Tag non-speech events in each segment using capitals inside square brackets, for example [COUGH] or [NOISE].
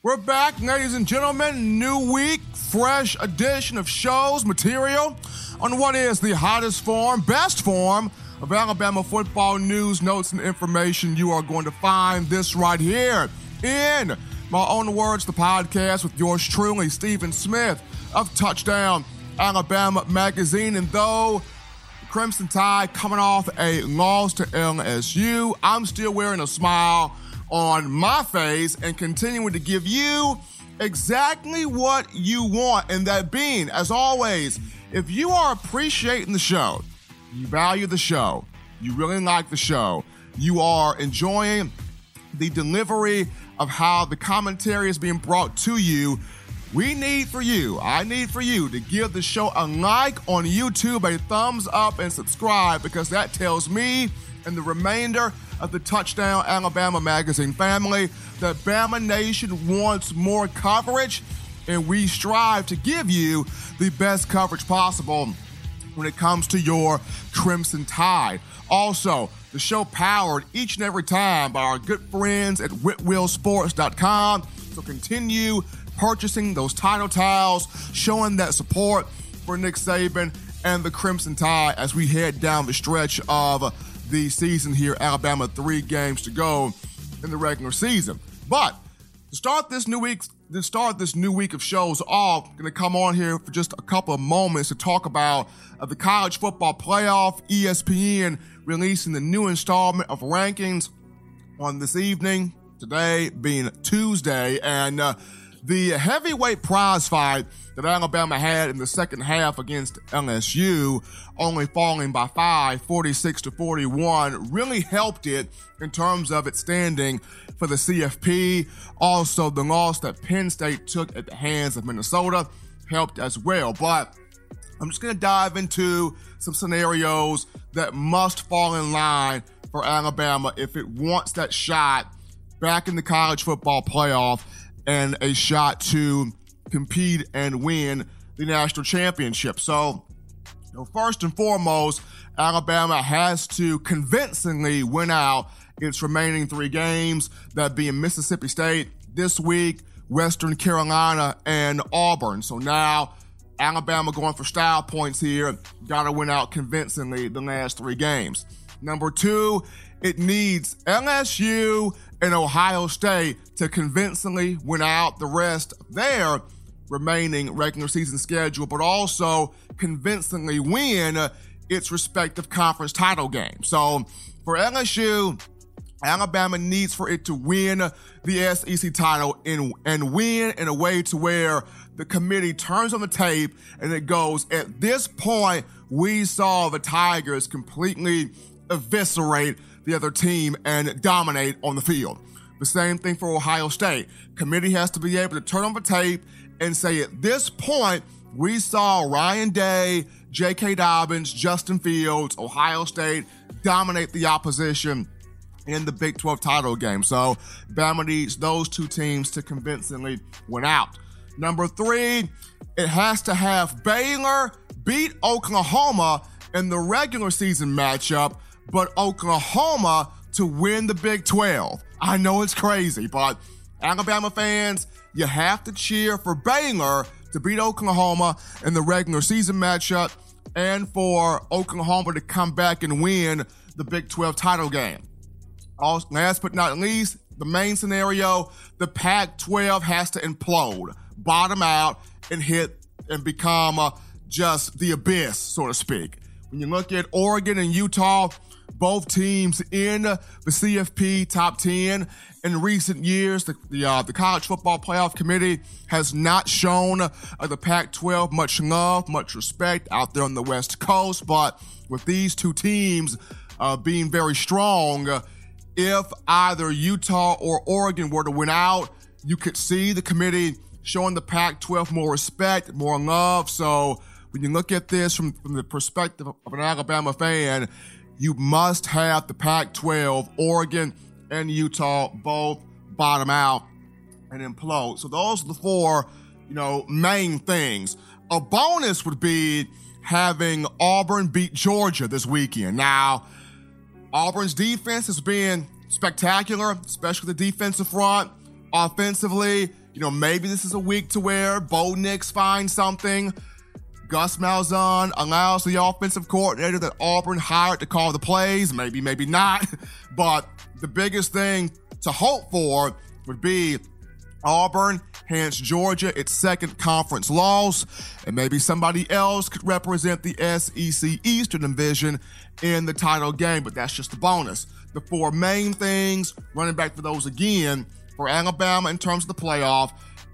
We're back, ladies and gentlemen. New week, fresh edition of shows, material on what is the hottest form, best form of Alabama football news, notes, and information. You are going to find this right here in my own words, the podcast with yours truly, Stephen Smith of Touchdown Alabama Magazine. And though Crimson Tide coming off a loss to LSU, I'm still wearing a smile on my face and continuing to give you exactly what you want. And that being, as always, if you are appreciating the show, you value the show, you really like the show, you are enjoying the delivery of how the commentary is being brought to you. We need for you, I need for you to give the show a like on YouTube, a thumbs up, and subscribe because that tells me and the remainder of the Touchdown Alabama Magazine family that Bama Nation wants more coverage, and we strive to give you the best coverage possible when it comes to your Crimson Tide. Also, the show powered each and every time by our good friends at WhitwhilSports.com. So continue purchasing those Tidal Towels, showing that support for Nick Saban and the Crimson Tide as we head down the stretch of the season here. Alabama, three games to go in the regular season. But to start this new week, to start this new week of shows off, going to come on here for just a couple of moments to talk about uh, the college football playoff. ESPN releasing the new installment of rankings on this evening. Today being Tuesday, and uh, the heavyweight prize fight that Alabama had in the second half against LSU, only falling by five, 46 to 41, really helped it in terms of its standing for the CFP. Also, the loss that Penn State took at the hands of Minnesota helped as well. But I'm just going to dive into some scenarios that must fall in line for Alabama if it wants that shot back in the college football playoff and a shot to compete and win the national championship. So, you know, first and foremost, Alabama has to convincingly win out its remaining three games, that being Mississippi State this week, Western Carolina, and Auburn. So now Alabama going for style points here. Got to win out convincingly the last three games. Number two, it needs LSU and Ohio State to convincingly win out the rest of their remaining regular season schedule, but also convincingly win its respective conference title game. So for LSU, Alabama needs for it to win the SEC title in, and win in a way to where the committee turns on the tape and it goes, at this point, we saw the Tigers completely eviscerate the other team and dominate on the field. The same thing for Ohio State. Committee has to be able to turn on the tape and say, at this point, we saw Ryan Day, J.K. Dobbins, Justin Fields, Ohio State dominate the opposition in the Big 12 title game. So Bama needs those two teams to convincingly win out. Number three, it has to have Baylor beat Oklahoma in the regular season matchup, but Oklahoma to win the Big 12. I know it's crazy, but Alabama fans, you have to cheer for Baylor to beat Oklahoma in the regular season matchup and for Oklahoma to come back and win the Big 12 title game. Last but not least, the main scenario, the Pac 12 has to implode, bottom out, and hit and become uh, just the abyss, so to speak. When you look at Oregon and Utah, both teams in the CFP top 10 in recent years. The, the, uh, the College Football Playoff Committee has not shown uh, the Pac 12 much love, much respect out there on the West Coast. But with these two teams uh, being very strong, if either Utah or Oregon were to win out, you could see the committee showing the Pac 12 more respect, more love. So when you look at this from, from the perspective of an Alabama fan, you must have the Pac 12, Oregon and Utah both bottom out and implode. So those are the four, you know, main things. A bonus would be having Auburn beat Georgia this weekend. Now, Auburn's defense has been spectacular, especially the defensive front. Offensively, you know, maybe this is a week to where Bo Nix finds something. Gus Malzahn allows the offensive coordinator that Auburn hired to call the plays. Maybe, maybe not. [LAUGHS] But the biggest thing to hope for would be Auburn hands Georgia its second conference loss, and maybe somebody else could represent the SEC Eastern Division in the title game, but that's just a bonus. The four main things, running back for those again, for Alabama in terms of the playoff,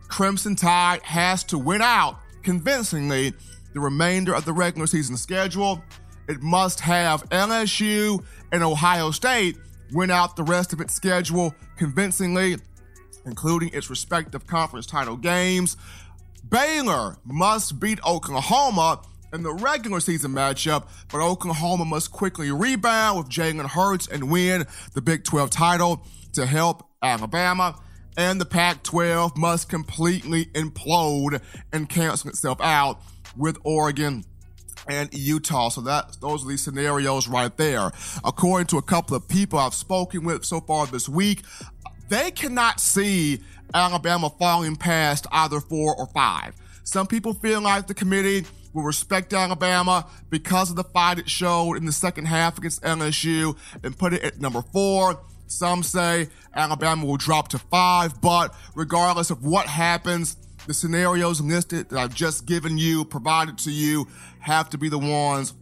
Crimson Tide has to win out convincingly the remainder of the regular season schedule. It must have LSU and Ohio State win out the rest of its schedule convincingly including its respective conference title games. Baylor must beat Oklahoma in the regular season matchup, but Oklahoma must quickly rebound with Jalen Hurts and win the Big 12 title to help Alabama. And the Pac 12 must completely implode and cancel itself out with Oregon and Utah. So that those are the scenarios right there. According to a couple of people I've spoken with so far this week, they cannot see Alabama falling past either four or five. Some people feel like the committee will respect Alabama because of the fight it showed in the second half against LSU and put it at number four. Some say Alabama will drop to five, but regardless of what happens, the scenarios listed that I've just given you, provided to you, have to be the ones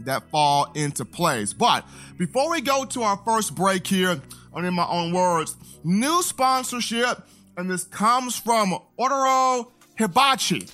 that fall into place. But before we go to our first break here, and in my own words, new sponsorship, and this comes from Otoro Hibachi.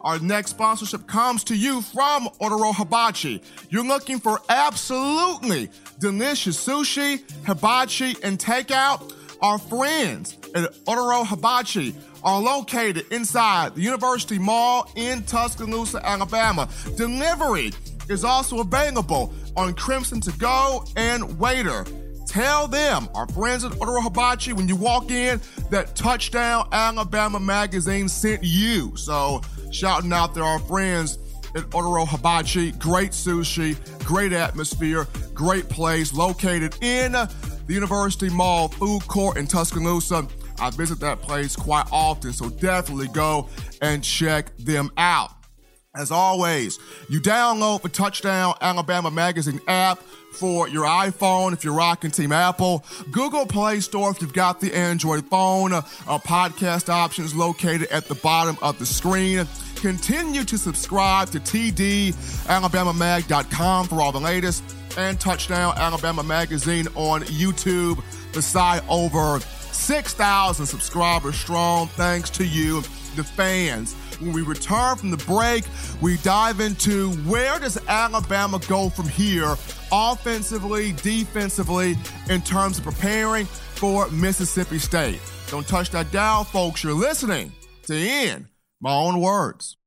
Our next sponsorship comes to you from Otoro Hibachi. You're looking for absolutely delicious sushi, hibachi, and takeout? Our friends at Otoro Hibachi are located inside the University Mall in Tuscaloosa, Alabama. Delivery is also available on Crimson to Go and Waitr. Tell them, our friends at Otoro Hibachi, when you walk in, that Touchdown Alabama magazine sent you. So, shouting out to our friends at Otoro Hibachi. Great sushi, great atmosphere, great place located in the University Mall food court in Tuscaloosa. I visit that place quite often, so definitely go and check them out. As always, you download the Touchdown Alabama Magazine app for your iPhone if you're rocking Team Apple, Google Play Store if you've got the Android phone, uh, podcast options located at the bottom of the screen. Continue to subscribe to TDAlabamaMag.com for all the latest and Touchdown Alabama Magazine on YouTube. The site over 6,000 subscribers strong. Thanks to you, the fans. When we return from the break, we dive into where does Alabama go from here, offensively, defensively, in terms of preparing for Mississippi State. Don't touch that dial, folks. You're listening to In My Own Words.